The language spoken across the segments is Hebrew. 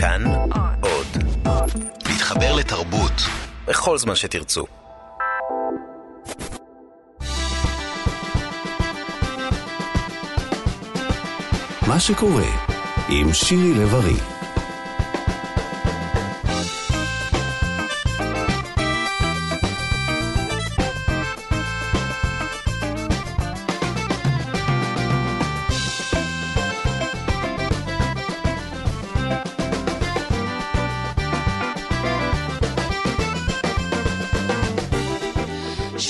כאן עוד. להתחבר לתרבות בכל זמן שתרצו. מה שקורה עם שירי לב-ארי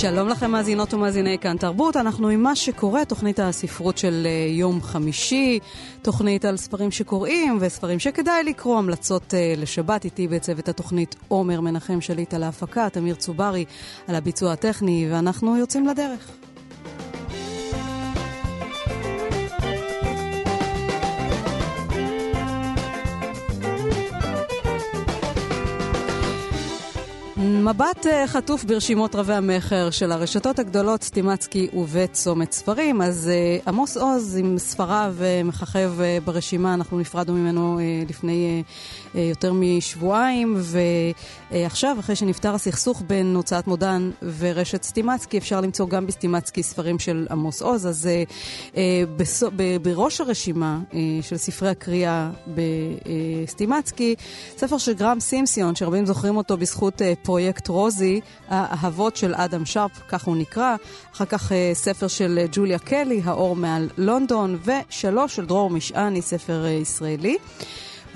שלום לכם מאזינות ומאזיני כאן תרבות, אנחנו עם מה שקורה, תוכנית הספרות של אה, יום חמישי, תוכנית על ספרים שקוראים וספרים שכדאי לקרוא, המלצות uh, לשבת, איתי בצוות התוכנית עומר מנחם שליט על ההפקה, תמיר צוברי על הביצוע הטכני, ואנחנו יוצאים לדרך. מבט אה, חטוף ברשימות רבי המכר של הרשתות הגדולות סטימצקי ובית צומת ספרים. אז uh, עמוס עוז עם ספריו uh, מככב ברשימה, אנחנו נפרדנו ממנו לפני יותר משבועיים, ועכשיו, אחרי שנפתר הסכסוך בין הוצאת מודן ורשת סטימצקי, אפשר למצוא גם בסטימצקי ספרים של עמוס עוז. אז uh, uh, בסו, ב, בראש הרשימה של ספרי הקריאה בסטימצקי, ספר של גרם סימסיון, שרבים זוכרים אותו בזכות פרויקט רוזי, האהבות של אדם שרפ, כך הוא נקרא. אחר כך אה, ספר של אה, ג'וליה קלי, האור מעל לונדון, ושלוש של דרור משעני, ספר אה, ישראלי.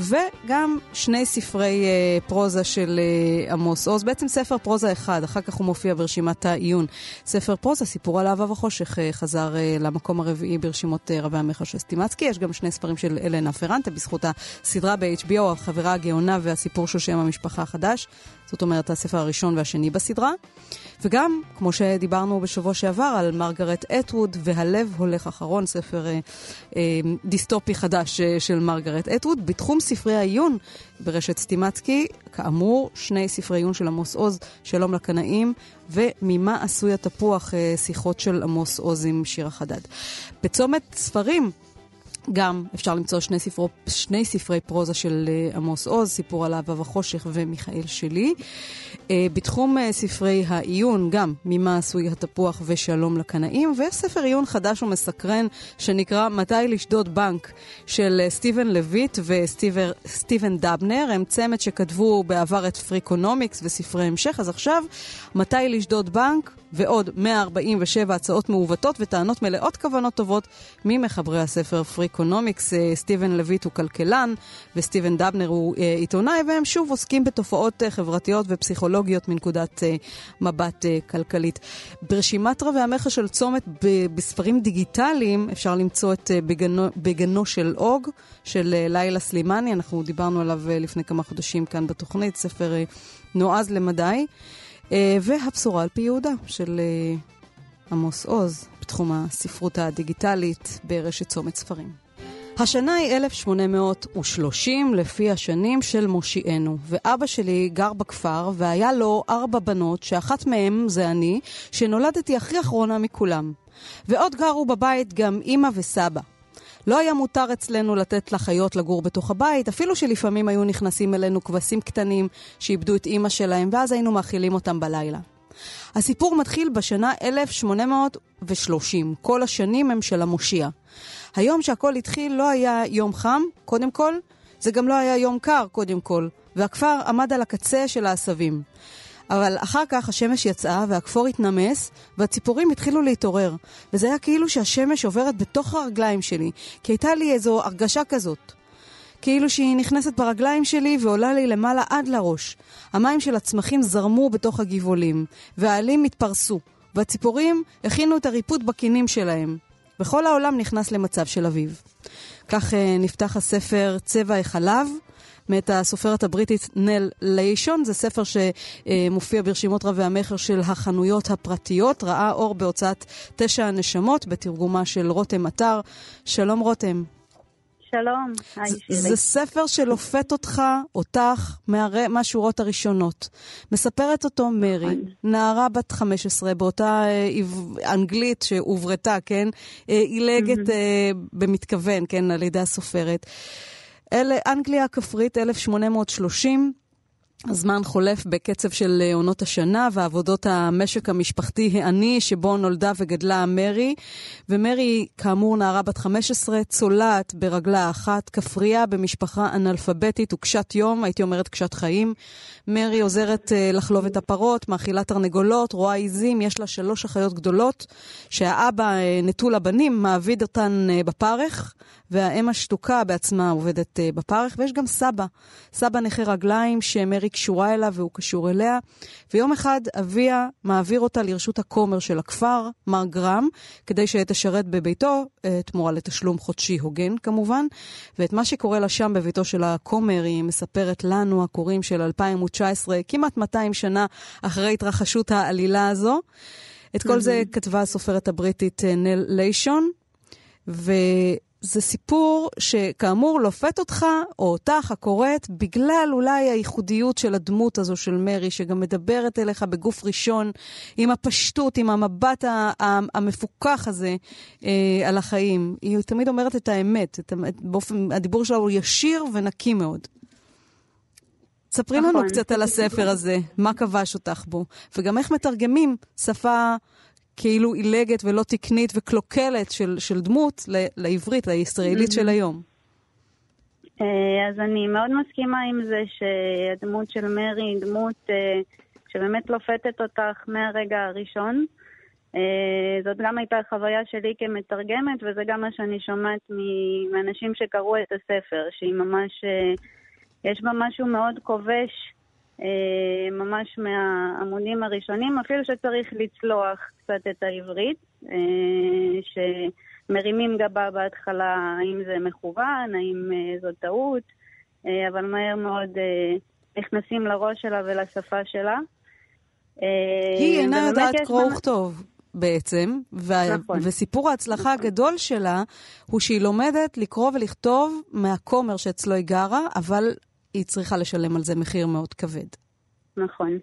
וגם שני ספרי uh, פרוזה של uh, עמוס עוז, בעצם ספר פרוזה אחד, אחר כך הוא מופיע ברשימת העיון. ספר פרוזה, סיפור על אהבה וחושך, uh, חזר uh, למקום הרביעי ברשימות uh, רבי המכר של סטימצקי. יש גם שני ספרים של אלנה פרנטה, בזכות הסדרה ב-HBO, החברה הגאונה והסיפור של שם המשפחה החדש. זאת אומרת, הספר הראשון והשני בסדרה. וגם, כמו שדיברנו בשבוע שעבר, על מרגרט אטווד והלב הולך אחרון, ספר אה, אה, דיסטופי חדש אה, של מרגרט אטווד. בתחום ספרי העיון ברשת סטימצקי, כאמור, שני ספרי עיון של עמוס עוז, שלום לקנאים, וממה עשוי התפוח, אה, שיחות של עמוס עוז עם שירה חדד. בצומת ספרים, גם אפשר למצוא שני, ספרו, שני ספרי פרוזה של אה, עמוס עוז, סיפור על אהבה וחושך ומיכאל שלי. אה, בתחום אה, ספרי העיון, גם ממה עשוי התפוח ושלום לקנאים, וספר עיון חדש ומסקרן שנקרא מתי לשדוד בנק של סטיבן לויט וסטיבן דבנר. הם צמד שכתבו בעבר את פריקונומיקס וספרי המשך, אז עכשיו מתי לשדוד בנק ועוד 147 הצעות מעוותות וטענות מלאות כוונות טובות ממחברי הספר פריקונומיקס. אה, סטיבן לויט הוא כלכלן וסטיבן דבנר הוא אה, עיתונאי, והם שוב עוסקים בתופעות אה, חברתיות ופסיכולוגיות מנקודת מבט כלכלית. ברשימת רבי המכר של צומת בספרים דיגיטליים אפשר למצוא את בגנו, בגנו של עוג, של לילה סלימני, אנחנו דיברנו עליו לפני כמה חודשים כאן בתוכנית, ספר נועז למדי. אה, והבשורה על פי יהודה של אה, עמוס עוז בתחום הספרות הדיגיטלית ברשת צומת ספרים. השנה היא 1830 לפי השנים של מושיענו, ואבא שלי גר בכפר והיה לו ארבע בנות, שאחת מהן זה אני, שנולדתי הכי אחרונה מכולם. ועוד גרו בבית גם אימא וסבא. לא היה מותר אצלנו לתת לחיות לגור בתוך הבית, אפילו שלפעמים היו נכנסים אלינו כבשים קטנים שאיבדו את אימא שלהם, ואז היינו מאכילים אותם בלילה. הסיפור מתחיל בשנה 1830, כל השנים הם של המושיע. היום שהכל התחיל לא היה יום חם, קודם כל, זה גם לא היה יום קר, קודם כל, והכפר עמד על הקצה של העשבים. אבל אחר כך השמש יצאה והכפור התנמס והציפורים התחילו להתעורר. וזה היה כאילו שהשמש עוברת בתוך הרגליים שלי, כי הייתה לי איזו הרגשה כזאת. כאילו שהיא נכנסת ברגליים שלי ועולה לי למעלה עד לראש. המים של הצמחים זרמו בתוך הגבעולים, והעלים התפרסו, והציפורים הכינו את הריפוד בקינים שלהם. וכל העולם נכנס למצב של אביב. כך uh, נפתח הספר צבע החלב, מאת הסופרת הבריטית נל ליישון. זה ספר שמופיע ברשימות רבי המכר של החנויות הפרטיות. ראה אור בהוצאת תשע הנשמות, בתרגומה של רותם אתר. שלום רותם. שלום, שירי. זה ספר שלופת אותך, אותך, מהרי, מהשורות הראשונות. מספרת אותו מרי, נכון. נערה בת 15, באותה אה, אנגלית שהוברתה, כן? אה, עילגת אה, במתכוון, כן, על ידי הסופרת. אלה, אנגליה הכפרית, 1830. הזמן חולף בקצב של אה, עונות השנה ועבודות המשק המשפחתי העני שבו נולדה וגדלה מרי. ומרי, כאמור, נערה בת 15, צולעת ברגלה אחת, כפרייה במשפחה אנאלפביתית וקשת יום, הייתי אומרת קשת חיים. מרי עוזרת uh, לחלוב את הפרות, מאכילה תרנגולות, רואה עיזים, יש לה שלוש אחיות גדולות, שהאבא uh, נטול הבנים מעביד אותן בפרך, והאם השתוקה בעצמה עובדת uh, בפרך, ויש גם סבא, סבא נכה רגליים שמרי קשורה אליו והוא קשור אליה. ויום אחד אביה מעביר אותה לרשות הכומר של הכפר, מר גרם, כדי שתשרת בביתו, uh, תמורה לתשלום חודשי הוגן כמובן. ואת מה שקורה לה שם בביתו של הכומר, היא מספרת לנו, הקוראים של 2019, כמעט 200 שנה אחרי התרחשות העלילה הזו. את כל זה כתבה הסופרת הבריטית אה, נל ליישון, ו... זה סיפור שכאמור לופת אותך, או אותך, הקוראת, בגלל אולי הייחודיות של הדמות הזו של מרי, שגם מדברת אליך בגוף ראשון, עם הפשטות, עם המבט המפוכח הזה אה, על החיים. היא תמיד אומרת את האמת, את, באופן, הדיבור שלה הוא ישיר ונקי מאוד. ספרי נכון. לנו קצת על הספר הזה, מה כבש אותך בו, וגם איך מתרגמים שפה כאילו עילגת ולא תקנית וקלוקלת של, של דמות ל, לעברית, הישראלית mm-hmm. של היום. אה, אז אני מאוד מסכימה עם זה שהדמות של מרי היא דמות אה, שבאמת לופתת אותך מהרגע הראשון. אה, זאת גם הייתה חוויה שלי כמתרגמת, וזה גם מה שאני שומעת מאנשים שקראו את הספר, שהיא ממש, יש בה משהו מאוד כובש ממש מהעמודים הראשונים, אפילו שצריך לצלוח קצת את העברית, אה, שמרימים גבה בהתחלה האם זה מכוון, האם אה, זו טעות, אבל מהר מאוד נכנסים לראש שלה ולשפה שלה. היא אינה יודעת קרוא וכתוב. בעצם, ו- נכון. וסיפור ההצלחה נכון. הגדול שלה הוא שהיא לומדת לקרוא ולכתוב מהכומר שאצלו היא גרה, אבל היא צריכה לשלם על זה מחיר מאוד כבד. נכון.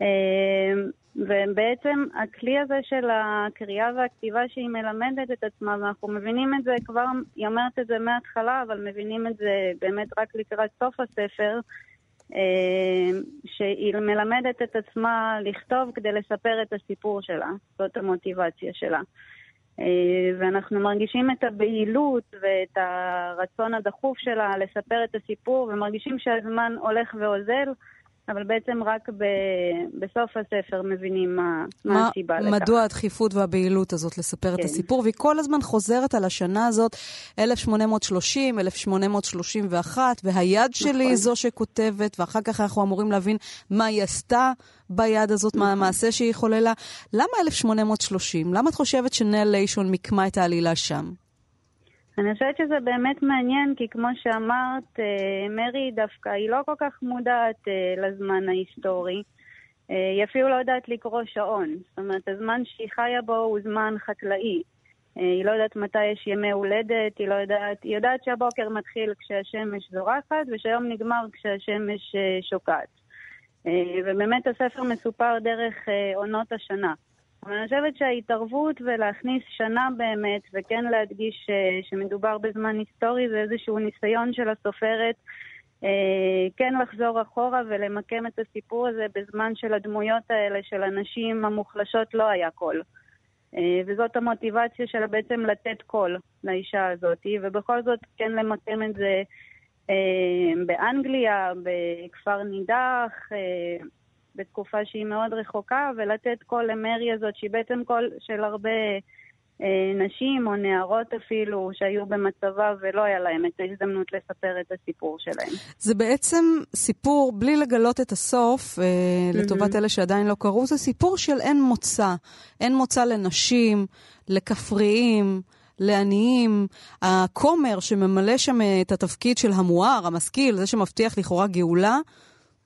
אמ, ובעצם הכלי הזה של הקריאה והכתיבה שהיא מלמדת את עצמה, ואנחנו מבינים את זה כבר, היא אומרת את זה מההתחלה, אבל מבינים את זה באמת רק לקראת סוף הספר, אמ, שהיא מלמדת את עצמה לכתוב כדי לספר את הסיפור שלה. זאת המוטיבציה שלה. אה, ואנחנו מרגישים את הבהילות ואת הרצון הדחוף שלה לספר את הסיפור, ומרגישים שהזמן הולך ואוזל, אבל בעצם רק ב... בסוף הספר מבינים מה, מה, מה הסיבה לכך. מדוע הדחיפות והבהילות הזאת לספר כן. את הסיפור, והיא כל הזמן חוזרת על השנה הזאת, 1830, 1831, והיד שלי נכון. היא זו שכותבת, ואחר כך אנחנו אמורים להבין מה היא עשתה ביד הזאת, מה נכון. המעשה שהיא חוללה. למה 1830? למה את חושבת שנל ליישון מיקמה את העלילה שם? אני חושבת שזה באמת מעניין, כי כמו שאמרת, אה, מרי דווקא, היא לא כל כך מודעת אה, לזמן ההיסטורי. אה, היא אפילו לא יודעת לקרוא שעון. זאת אומרת, הזמן שהיא חיה בו הוא זמן חקלאי. היא לא יודעת מתי יש ימי הולדת, היא לא יודעת, היא יודעת שהבוקר מתחיל כשהשמש זורחת, ושהיום נגמר כשהשמש שוקעת. ובאמת הספר מסופר דרך עונות השנה. אני חושבת שההתערבות ולהכניס שנה באמת, וכן להדגיש אה, שמדובר בזמן היסטורי, זה איזשהו ניסיון של הסופרת אה, כן לחזור אחורה ולמקם את הסיפור הזה בזמן של הדמויות האלה, של הנשים המוחלשות, לא היה קול. אה, וזאת המוטיבציה שלה בעצם לתת קול לאישה הזאת, ובכל זאת כן למקם את זה באנגליה, בכפר נידח, בתקופה שהיא מאוד רחוקה, ולתת קול למרי הזאת, שהיא בעצם קול של הרבה אה, נשים או נערות אפילו, שהיו במצבה ולא היה להם את ההזדמנות לספר את הסיפור שלהם. זה בעצם סיפור, בלי לגלות את הסוף, אה, mm-hmm. לטובת אלה שעדיין לא קראו, זה סיפור של אין מוצא. אין מוצא לנשים, לכפריים. לעניים. הכומר שממלא שם את התפקיד של המואר, המשכיל, זה שמבטיח לכאורה גאולה,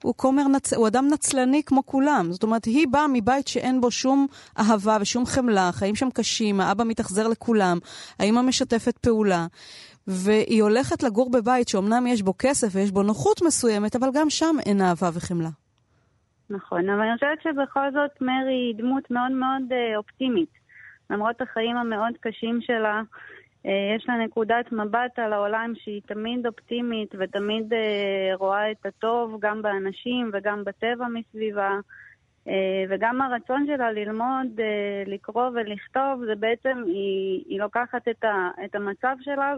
הוא כומר, נצ... הוא אדם נצלני כמו כולם. זאת אומרת, היא באה מבית שאין בו שום אהבה ושום חמלה, החיים שם קשים, האבא מתאכזר לכולם, האמא משתפת פעולה. והיא הולכת לגור בבית שאומנם יש בו כסף ויש בו נוחות מסוימת, אבל גם שם אין אהבה וחמלה. נכון, אבל אני חושבת שבכל זאת מרי היא דמות מאוד מאוד אה, אופטימית. למרות החיים המאוד קשים שלה, יש לה נקודת מבט על העולם שהיא תמיד אופטימית ותמיד אה, רואה את הטוב גם באנשים וגם בטבע מסביבה. אה, וגם הרצון שלה ללמוד, לקרוא ולכתוב, זה בעצם, היא, היא לוקחת את, ה, את המצב שלה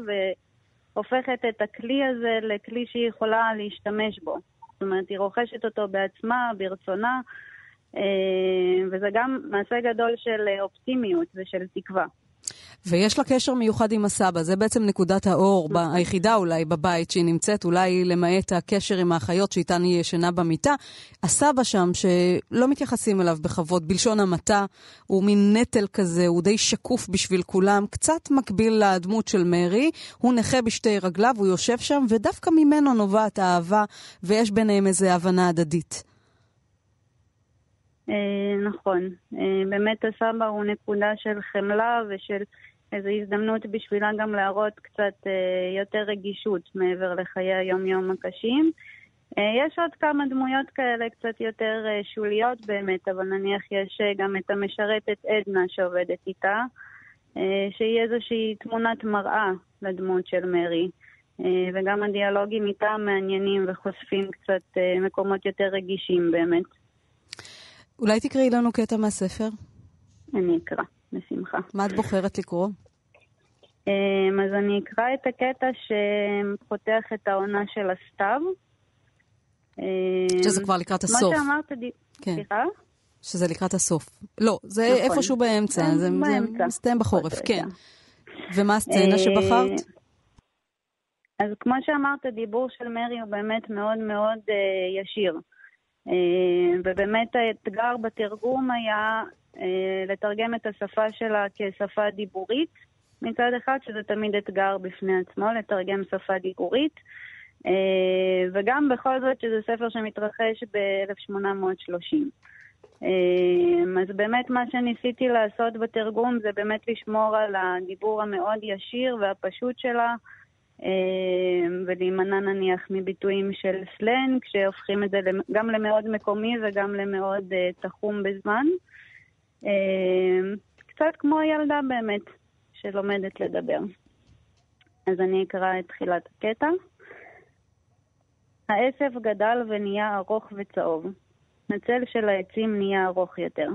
והופכת את הכלי הזה לכלי שהיא יכולה להשתמש בו. זאת אומרת, היא רוכשת אותו בעצמה, ברצונה, וזה גם מעשה גדול של אופטימיות ושל תקווה. ויש לה קשר מיוחד עם הסבא, זה בעצם נקודת האור, ב- היחידה אולי בבית שהיא נמצאת, אולי למעט הקשר עם האחיות שאיתן היא ישנה במיטה. הסבא שם, שלא מתייחסים אליו בכבוד, בלשון המעטה, הוא מין נטל כזה, הוא די שקוף בשביל כולם, קצת מקביל לדמות של מרי, הוא נכה בשתי רגליו, הוא יושב שם, ודווקא ממנו נובעת האהבה, ויש ביניהם איזו הבנה הדדית. אה, נכון. אה, באמת הסבא הוא נקודה של חמלה ושל איזו הזדמנות בשבילה גם להראות קצת אה, יותר רגישות מעבר לחיי היום-יום הקשים. יש עוד כמה דמויות כאלה קצת יותר שוליות באמת, אבל נניח יש גם את המשרתת עדנה שעובדת איתה, שהיא איזושהי תמונת מראה לדמות של מרי. וגם הדיאלוגים איתה מעניינים וחושפים קצת מקומות יותר רגישים באמת. אולי תקראי לנו קטע מהספר? אני אקרא, בשמחה. מה את בוחרת לקרוא? אמ, אז אני אקרא את הקטע שפותח את העונה של הסתיו. אמ, שזה כבר לקראת הסוף. כמו שאמרת, כן. סליחה? שזה לקראת הסוף. לא, זה נכון. איפשהו באמצע, זה, באמצע. זה מסתיים בחורף, כן. ומה הסצנה אה, שבחרת? אז כמו שאמרת, דיבור של מרי הוא באמת מאוד מאוד uh, ישיר. אה, ובאמת האתגר בתרגום היה אה, לתרגם את השפה שלה כשפה דיבורית מצד אחד, שזה תמיד אתגר בפני עצמו, לתרגם שפה דיבורית, אה, וגם בכל זאת שזה ספר שמתרחש ב-1830. אז באמת מה שניסיתי לעשות בתרגום זה באמת לשמור על הדיבור המאוד ישיר והפשוט שלה, ולהימנע נניח מביטויים של סלנג, שהופכים את זה גם למאוד מקומי וגם למאוד אה, תחום בזמן. אמ, קצת כמו ילדה באמת, שלומדת לדבר. אז אני אקרא את תחילת הקטע. העשב גדל ונהיה ארוך וצהוב. הצל של העצים נהיה ארוך יותר.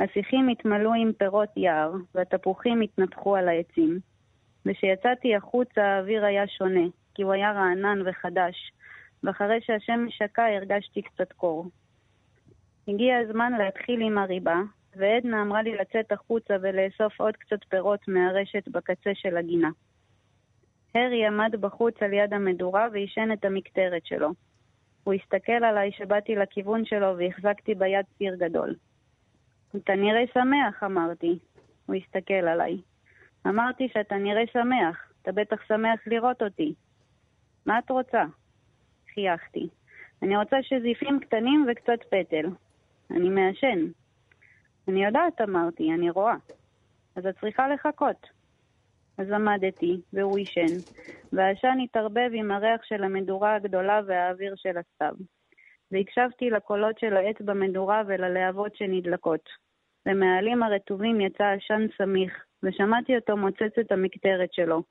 השיחים התמלאו עם פירות יער, והתפוחים התנפחו על העצים. וכשיצאתי החוצה האוויר היה שונה, כי הוא היה רענן וחדש, ואחרי שהשמש שקע הרגשתי קצת קור. הגיע הזמן להתחיל עם הריבה, ועדנה אמרה לי לצאת החוצה ולאסוף עוד קצת פירות מהרשת בקצה של הגינה. הרי עמד בחוץ על יד המדורה ועישן את המקטרת שלו. הוא הסתכל עליי שבאתי לכיוון שלו והחזקתי ביד סיר גדול. אתה נראה שמח, אמרתי. הוא הסתכל עליי. אמרתי שאתה נראה שמח, אתה בטח שמח לראות אותי. מה את רוצה? חייכתי. אני רוצה שזיפים קטנים וקצת פטל. אני מעשן. אני יודעת, אמרתי, אני רואה. אז את צריכה לחכות. אז עמדתי, והוא עישן, והעשן התערבב עם הריח של המדורה הגדולה והאוויר של הסתיו. והקשבתי לקולות של העץ במדורה וללהבות שנדלקות. ומהעלים הרטובים יצא עשן סמיך, ושמעתי אותו מוצץ את המקטרת שלו,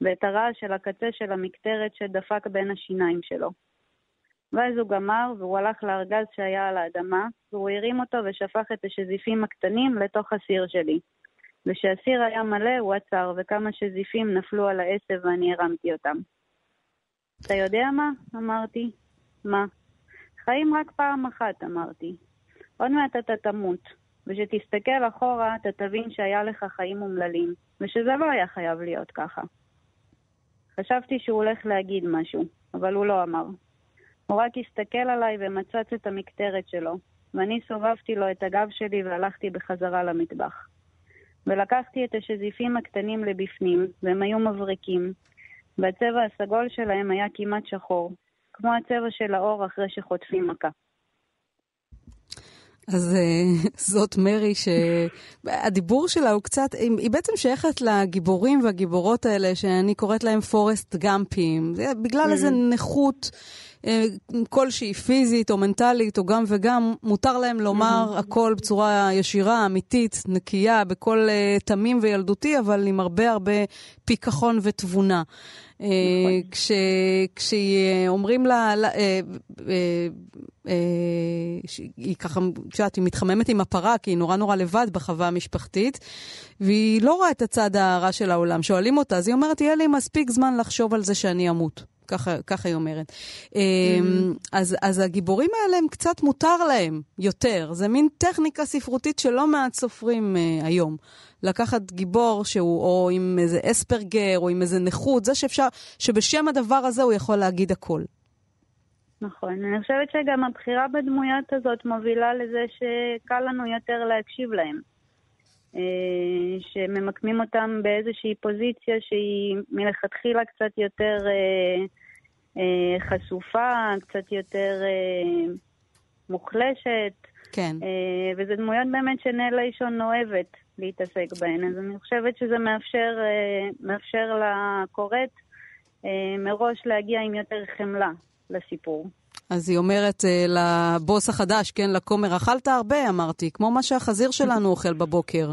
ואת הרעש של הקצה של המקטרת שדפק בין השיניים שלו. ואז הוא גמר, והוא הלך לארגז שהיה על האדמה, והוא הרים אותו ושפך את השזיפים הקטנים לתוך הסיר שלי. וכשהסיר היה מלא, הוא עצר, וכמה שזיפים נפלו על העשב ואני הרמתי אותם. אתה יודע מה? אמרתי. מה? חיים רק פעם אחת, אמרתי. עוד מעט אתה תמות. ושתסתכל אחורה, אתה תבין שהיה לך חיים אומללים, ושזה לא היה חייב להיות ככה. חשבתי שהוא הולך להגיד משהו, אבל הוא לא אמר. הוא רק הסתכל עליי ומצץ את המקטרת שלו, ואני סובבתי לו את הגב שלי והלכתי בחזרה למטבח. ולקחתי את השזיפים הקטנים לבפנים, והם היו מבריקים, והצבע הסגול שלהם היה כמעט שחור, כמו הצבע של האור אחרי שחוטפים מכה. אז uh, זאת מרי שהדיבור שלה הוא קצת, היא בעצם שייכת לגיבורים והגיבורות האלה שאני קוראת להם פורסט גאמפים, בגלל mm-hmm. איזה נכות אה, כלשהי פיזית או מנטלית או גם וגם, מותר להם לומר mm-hmm. הכל בצורה ישירה, אמיתית, נקייה, בקול uh, תמים וילדותי, אבל עם הרבה הרבה פיכחון ותבונה. אה, נכון. כשאומרים לה, היא ככה, את יודעת, היא מתחממת עם הפרה, כי היא נורא נורא לבד בחווה המשפחתית, והיא לא רואה את הצד הרע של העולם. שואלים אותה, אז היא אומרת, יהיה לי מספיק זמן לחשוב על זה שאני אמות. ככה, ככה היא אומרת. Mm-hmm. אז, אז הגיבורים האלה הם קצת מותר להם יותר. זה מין טכניקה ספרותית שלא מעט סופרים uh, היום. לקחת גיבור שהוא או עם איזה אספרגר או עם איזה נכות, זה שאפשר, שבשם הדבר הזה הוא יכול להגיד הכל. נכון. אני חושבת שגם הבחירה בדמויות הזאת מובילה לזה שקל לנו יותר להקשיב להם. אה, שממקמים אותם באיזושהי פוזיציה שהיא מלכתחילה קצת יותר אה, חשופה, קצת יותר מוחלשת. כן. וזה דמויות באמת שנל אישון אוהבת להתעסק בהן. אז אני חושבת שזה מאפשר, מאפשר לקוראת מראש להגיע עם יותר חמלה לסיפור. אז היא אומרת לבוס החדש, כן, לכומר, אכלת הרבה, אמרתי, כמו מה שהחזיר שלנו אוכל בבוקר.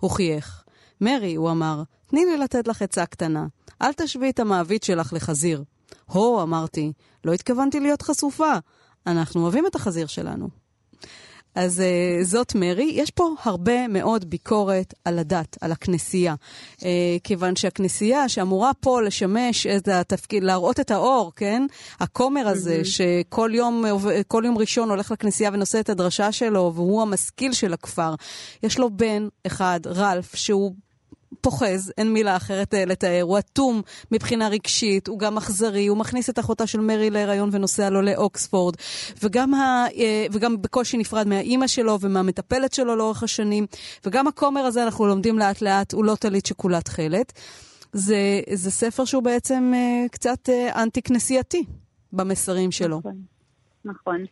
הוא חייך. מרי, הוא אמר, תני לי לתת לך עצה קטנה. אל תשווי את המעביד שלך לחזיר. הו, אמרתי, לא התכוונתי להיות חשופה. אנחנו אוהבים את החזיר שלנו. אז uh, זאת מרי. יש פה הרבה מאוד ביקורת על הדת, על הכנסייה. Uh, כיוון שהכנסייה, שאמורה פה לשמש את התפקיד, להראות את האור, כן? הכומר הזה, mm-hmm. שכל יום, יום ראשון הולך לכנסייה ונושא את הדרשה שלו, והוא המשכיל של הכפר. יש לו בן אחד, רלף, שהוא פוחז, אין מילה אחרת אה, לתאר, הוא אטום מבחינה רגשית, הוא גם אכזרי, הוא מכניס את אחותה של מרי להיריון ונוסע לו לאוקספורד, וגם, ה, אה, וגם בקושי נפרד מהאימא שלו ומהמטפלת שלו לאורך השנים, וגם הכומר הזה, אנחנו לומדים לאט לאט, הוא לא טלית שכולה תכלת. זה, זה ספר שהוא בעצם אה, קצת אנטי-כנסייתי במסרים שלו. נכון, נכון.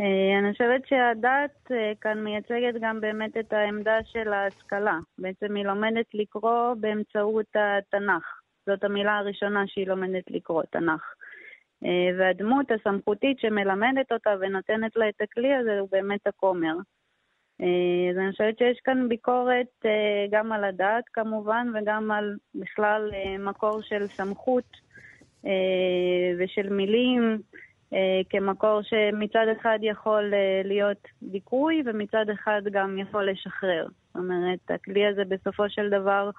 אה, אני חושבת שהדת אה, כאן מייצגת גם באמת את העמדה של ההשכלה. בעצם היא לומדת לקרוא באמצעות התנ"ך. זאת המילה הראשונה שהיא לומדת לקרוא, תנ"ך. אה, והדמות הסמכותית שמלמדת אותה ונותנת לה את הכלי הזה הוא באמת הכומר. אז אני חושבת שיש כאן ביקורת גם על הדת כמובן, וגם על בכלל מקור של סמכות ושל מילים. אה, כמקור שמצד אחד יכול אה, להיות דיכוי ומצד אחד גם יכול לשחרר. זאת אומרת, הכלי הזה בסופו של דבר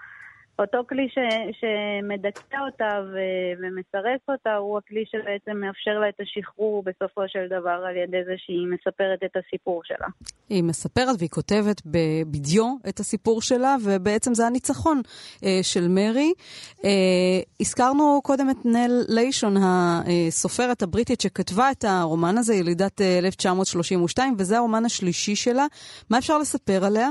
אותו כלי ש, שמדכא אותה ו, ומסרס אותה, הוא הכלי שבעצם מאפשר לה את השחרור בסופו של דבר על ידי זה שהיא מספרת את הסיפור שלה. היא מספרת והיא כותבת בדיו את הסיפור שלה, ובעצם זה הניצחון אה, של מרי. אה, הזכרנו קודם את נל ליישון, הסופרת הבריטית שכתבה את הרומן הזה, ילידת אה, 1932, וזה הרומן השלישי שלה. מה אפשר לספר עליה?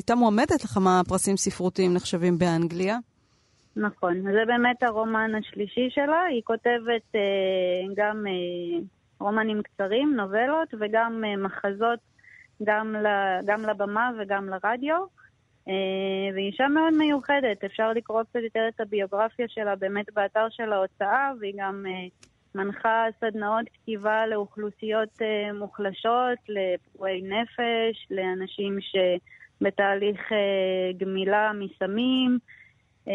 הייתה מועמדת לכמה פרסים ספרותיים נחשבים באנגליה. נכון, זה באמת הרומן השלישי שלה. היא כותבת אה, גם אה, רומנים קצרים, נובלות, וגם אה, מחזות גם, ל, גם לבמה וגם לרדיו. אה, והיא אישה מאוד מיוחדת, אפשר לקרוא קצת יותר את הביוגרפיה שלה באמת באתר של ההוצאה, והיא גם אה, מנחה סדנאות כתיבה לאוכלוסיות אה, מוחלשות, לפגועי נפש, לאנשים ש... בתהליך אה, גמילה מסמים. אה,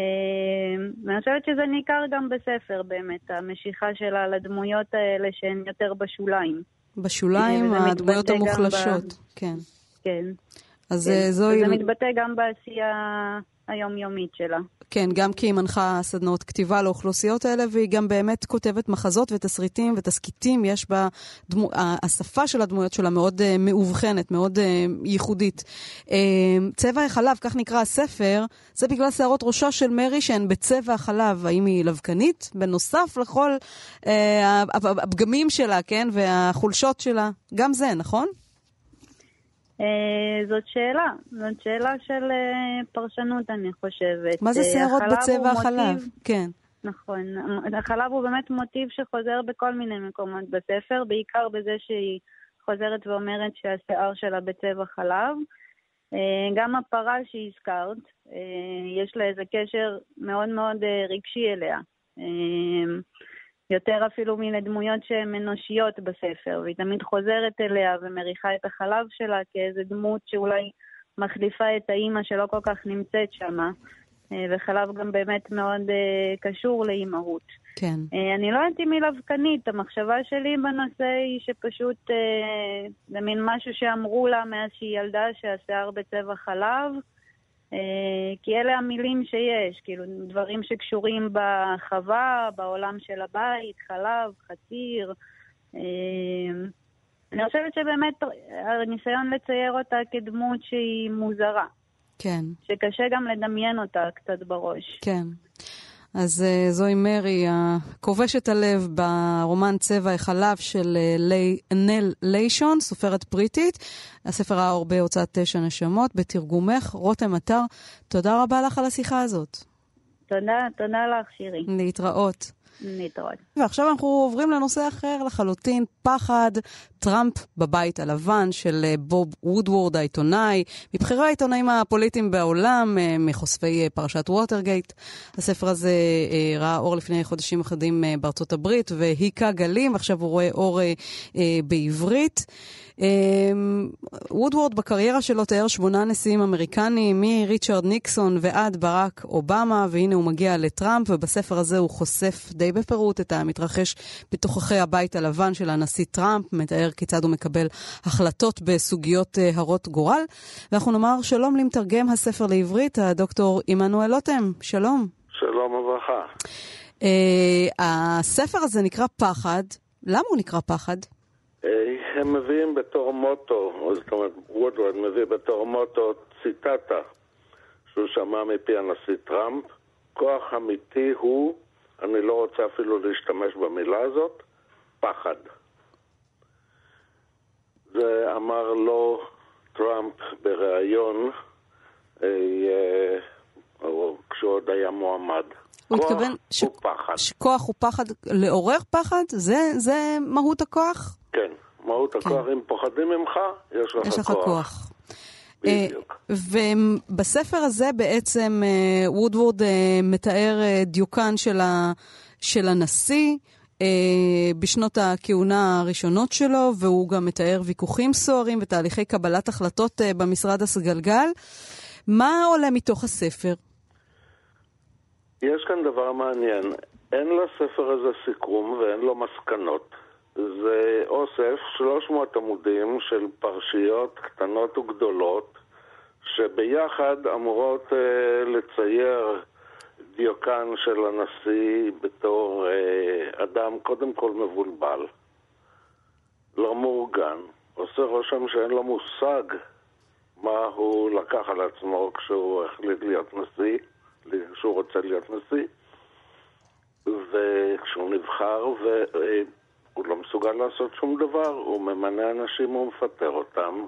ואני חושבת שזה ניכר גם בספר באמת, המשיכה שלה לדמויות האלה שהן יותר בשוליים. בשוליים, הדמויות המוחלשות, ב... כן. כן. אז כן. אה, זוהי... וזה מתבטא גם בעשייה היומיומית שלה. כן, גם כי היא מנחה סדנאות כתיבה לאוכלוסיות האלה, והיא גם באמת כותבת מחזות ותסריטים ותסכיתים. יש בה, דמו, השפה של הדמויות שלה מאוד uh, מאובחנת, מאוד uh, ייחודית. Uh, צבע החלב, כך נקרא הספר, זה בגלל שערות ראשה של מרי שהן בצבע החלב. האם היא לבקנית? בנוסף לכל uh, הפגמים שלה, כן, והחולשות שלה. גם זה, נכון? Uh, זאת שאלה, זאת שאלה של uh, פרשנות, אני חושבת. מה זה אה, שערות בצבע החלב? כן. נכון. החלב הוא באמת מוטיב שחוזר בכל מיני מקומות בספר, בעיקר בזה שהיא חוזרת ואומרת שהשיער שלה בצבע חלב. אה, גם הפרה שהזכרת, אה, יש לה איזה קשר מאוד מאוד אה, רגשי אליה. יותר אפילו מן הדמויות שהן אנושיות בספר, והיא תמיד חוזרת אליה ומריחה את החלב שלה כאיזה דמות שאולי מחליפה את האימא שלא כל כך נמצאת שמה. אה, וחלב גם באמת מאוד אה, קשור לאימהות. כן. אה, אני לא יודעת אם היא לבקנית, המחשבה שלי בנושא היא שפשוט זה מין משהו שאמרו לה מאז שהיא ילדה שהשיער בצבע חלב, כי אלה המילים שיש, כאילו דברים שקשורים בחווה, בעולם של הבית, חלב, חציר. אני חושבת שבאמת הניסיון לצייר אותה כדמות שהיא מוזרה. כן. שקשה גם לדמיין אותה קצת בראש. כן. אז uh, זוהי מרי, הכובשת הלב ברומן צבע החלב של uh, לי, נל ליישון, סופרת בריטית. הספר האור בהוצאת תשע נשמות, בתרגומך, רותם אתר. תודה רבה לך על השיחה הזאת. תודה, תודה לך, שירי. להתראות. להתראות. ועכשיו אנחנו עוברים לנושא אחר לחלוטין, פחד טראמפ בבית הלבן של אה, בוב וודוורד העיתונאי, מבכירי העיתונאים הפוליטיים בעולם, אה, מחושפי אה, פרשת ווטרגייט. הספר הזה ראה אור לפני חודשים אחדים בארצות הברית והיכה גלים, עכשיו הוא רואה אור בעברית. אמ, וודוורד בקריירה שלו תיאר שמונה נשיאים אמריקנים, מריצ'רד ניקסון ועד ברק אובמה, והנה הוא מגיע לטראמפ, ובספר הזה הוא חושף די בפירוט את המתרחש בתוככי הבית הלבן של הנשיא טראמפ, מתאר כיצד הוא מקבל החלטות בסוגיות אה, הרות גורל. ואנחנו נאמר שלום למתרגם הספר לעברית, הדוקטור עמנואל לוטם, שלום. שלום וברכה. Uh, הספר הזה נקרא פחד. למה הוא נקרא פחד? אה, הם מביאים בתור מוטו, זאת אומרת, וודוורד מביא בתור מוטו ציטטה שהוא שמע מפי הנשיא טראמפ, כוח אמיתי הוא, אני לא רוצה אפילו להשתמש במילה הזאת, פחד. זה אמר לו טראמפ בריאיון אה, אה, כשהוא עוד היה מועמד. הוא התכוון... ש... הוא פחד. כוח הוא פחד, לעורר פחד? זה, זה מהות הכוח? כן, מהות כן. הכוח. אם פוחדים ממך, יש לך יש לך כוח. כוח. בדיוק. ובספר הזה בעצם uh, וודוורד uh, מתאר דיוקן של, ה, של הנשיא בשנות הכהונה הראשונות שלו, והוא גם מתאר ויכוחים סוערים ותהליכי קבלת החלטות במשרד הסגלגל. מה עולה מתוך הספר? יש כאן דבר מעניין. אין לספר הזה סיכום ואין לו מסקנות. זה אוסף 300 עמודים של פרשיות קטנות וגדולות, שביחד אמורות אה, לצייר דיוקן של הנשיא בתור אה, אדם קודם כל מבולבל, לא מאורגן, עושה רושם שאין לו מושג מה הוא לקח על עצמו כשהוא החליט להיות נשיא. שהוא רוצה להיות נשיא, וכשהוא נבחר והוא לא מסוגל לעשות שום דבר, הוא ממנה אנשים ומפטר אותם.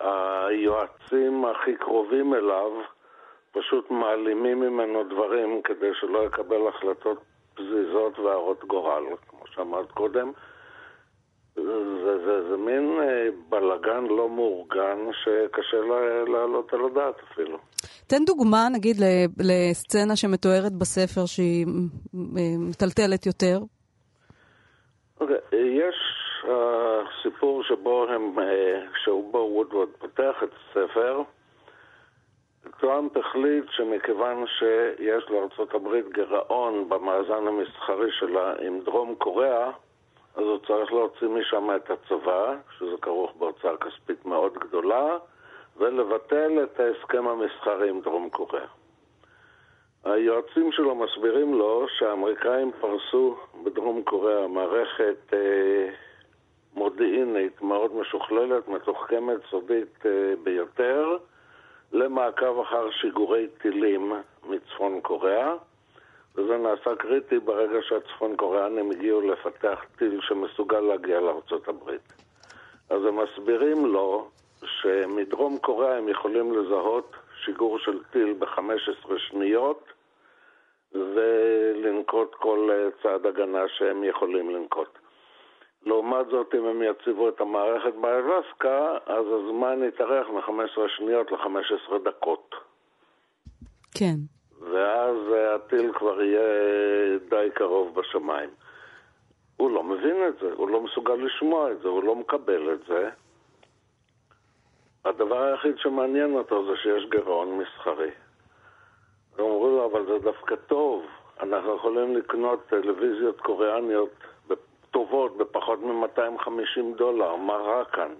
היועצים הכי קרובים אליו פשוט מעלימים ממנו דברים כדי שלא יקבל החלטות פזיזות והרות גורל, כמו שאמרת קודם. זה, זה, זה מין אה, בלגן לא מאורגן שקשה להעלות על הדעת אפילו. תן דוגמה, נגיד, לסצנה שמתוארת בספר שהיא מטלטלת יותר. Okay, אוקיי, יש uh, סיפור שבו הם, uh, שבו וודוורד פותח את הספר. טראמפ החליט שמכיוון שיש לארה"ב גירעון במאזן המסחרי שלה עם דרום קוריאה, אז הוא צריך להוציא משם את הצבא, שזה כרוך בהוצאה כספית מאוד גדולה, ולבטל את ההסכם המסחרי עם דרום קוריאה. היועצים שלו מסבירים לו שהאמריקאים פרסו בדרום קוריאה מערכת אה, מודיעינית מאוד משוכללת, מתוחכמת, סודית אה, ביותר, למעקב אחר שיגורי טילים מצפון קוריאה. וזה נעשה קריטי ברגע שהצפון קוריאנים הגיעו לפתח טיל שמסוגל להגיע לארצות הברית. אז הם מסבירים לו שמדרום קוריאה הם יכולים לזהות שיגור של טיל ב-15 שניות ולנקוט כל צעד הגנה שהם יכולים לנקוט. לעומת זאת, אם הם יציבו את המערכת באלסקה, אז הזמן יתארך מ-15 שניות ל-15 דקות. כן. ואז הטיל כבר יהיה די קרוב בשמיים. הוא לא מבין את זה, הוא לא מסוגל לשמוע את זה, הוא לא מקבל את זה. הדבר היחיד שמעניין אותו זה שיש גירעון מסחרי. ואומרים לו, אבל זה דווקא טוב, אנחנו יכולים לקנות טלוויזיות קוריאניות טובות בפחות מ-250 דולר, מה רע כאן?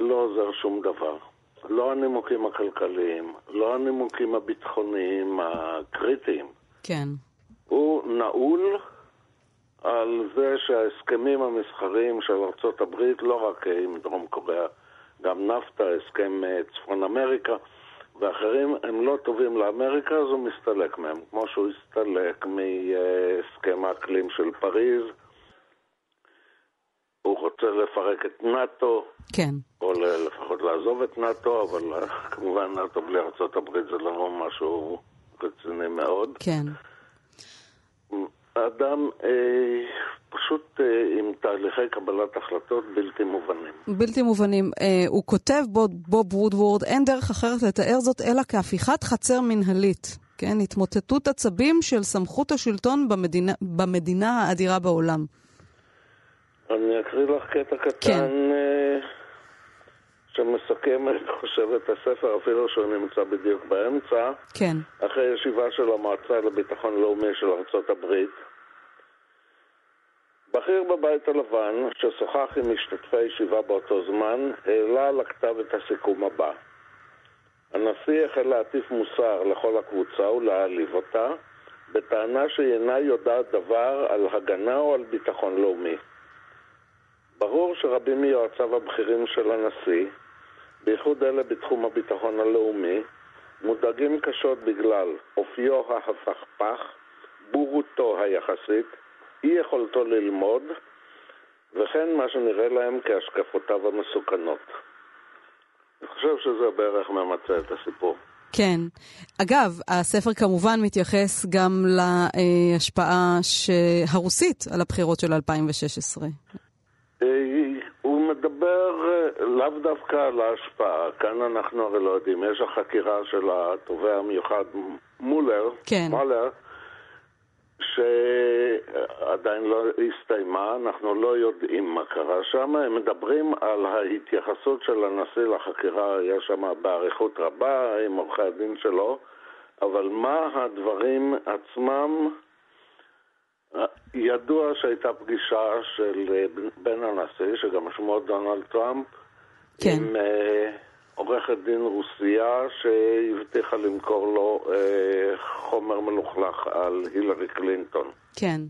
לא עוזר שום דבר. לא הנימוקים הכלכליים, לא הנימוקים הביטחוניים הקריטיים. כן. הוא נעול על זה שההסכמים המסחריים של ארה"ב, לא רק עם דרום קוריאה, גם נפטה, הסכם אה, צפון אמריקה ואחרים, הם לא טובים לאמריקה, אז הוא מסתלק מהם, כמו שהוא הסתלק מהסכם האקלים של פריז. הוא רוצה לפרק את נאט"ו. כן. או לפחות לעזוב את נאט"ו, אבל אה, כמובן נאט"ו בלי ארה"ב זה לא משהו רציני מאוד. כן. האדם אה, פשוט אה, עם תהליכי קבלת החלטות בלתי מובנים. בלתי מובנים. אה, הוא כותב, בוב, בוב וודוורד, אין דרך אחרת לתאר זאת אלא כהפיכת חצר מנהלית. כן, התמוטטות עצבים של סמכות השלטון במדינה, במדינה האדירה בעולם. אני אקריא לך קטע קטן כן. אה, שמסכם, אני חושב, את הספר, אפילו שהוא נמצא בדיוק באמצע. כן. אחרי ישיבה של המועצה לביטחון לאומי של ארה"ב. בכיר בבית הלבן, ששוחח עם משתתפי ישיבה באותו זמן, העלה על הכתב את הסיכום הבא: הנשיא החל להטיף מוסר לכל הקבוצה ולהעליב אותה, בטענה שהיא אינה יודעת דבר על הגנה או על ביטחון לאומי. ברור שרבים מיועציו הבכירים של הנשיא, בייחוד אלה בתחום הביטחון הלאומי, מודאגים קשות בגלל אופיו ההפכפך, בורותו היחסית, אי יכולתו ללמוד, וכן מה שנראה להם כהשקפותיו המסוכנות. אני חושב שזה בערך ממצה את הסיפור. כן. אגב, הספר כמובן מתייחס גם להשפעה הרוסית על הבחירות של 2016. הוא מדבר אה, לאו דווקא על ההשפעה, כאן אנחנו הרי לא יודעים. יש החקירה של התובע המיוחד מולר, כן. מולר, שעדיין לא הסתיימה, אנחנו לא יודעים מה קרה שם. הם מדברים על ההתייחסות של הנשיא לחקירה, יש שם באריכות רבה עם עורכי הדין שלו, אבל מה הדברים עצמם... ידוע שהייתה פגישה של אה, בן הנשיא, שגם שמו דונלד טראמפ, כן. עם uh, עורכת דין רוסייה שהבטיחה למכור לו uh, חומר מלוכלך על הילרי קלינטון. כן.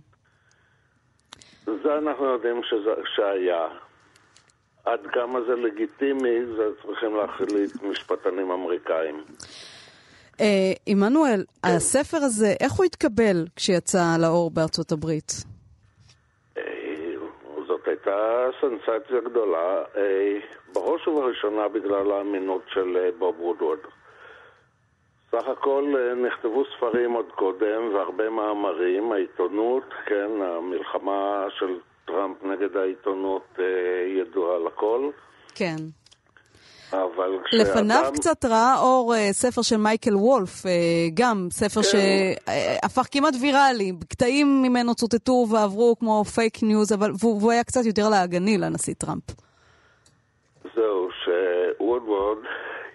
זה אנחנו יודעים שזה, שהיה. עד כמה זה לגיטימי, זה צריכים להחליט משפטנים אמריקאים. אה, עמנואל. הספר הזה, איך הוא התקבל כשיצא לאור בארצות הברית? אה, זאת הייתה סנסציה גדולה, אה, בראש ובראשונה בגלל האמינות של בוב וודוורד. סך הכל נכתבו ספרים עוד קודם והרבה מאמרים, העיתונות, כן, המלחמה של טראמפ נגד העיתונות ידועה לכל. כן. אבל כשאדם... לפניו קצת ראה אור אה, ספר של מייקל וולף, אה, גם ספר כן. שהפך כמעט ויראלי, קטעים ממנו צוטטו ועברו כמו פייק ניוז, אבל והוא, היה קצת יותר להגני לנשיא טראמפ. זהו, שוודוורד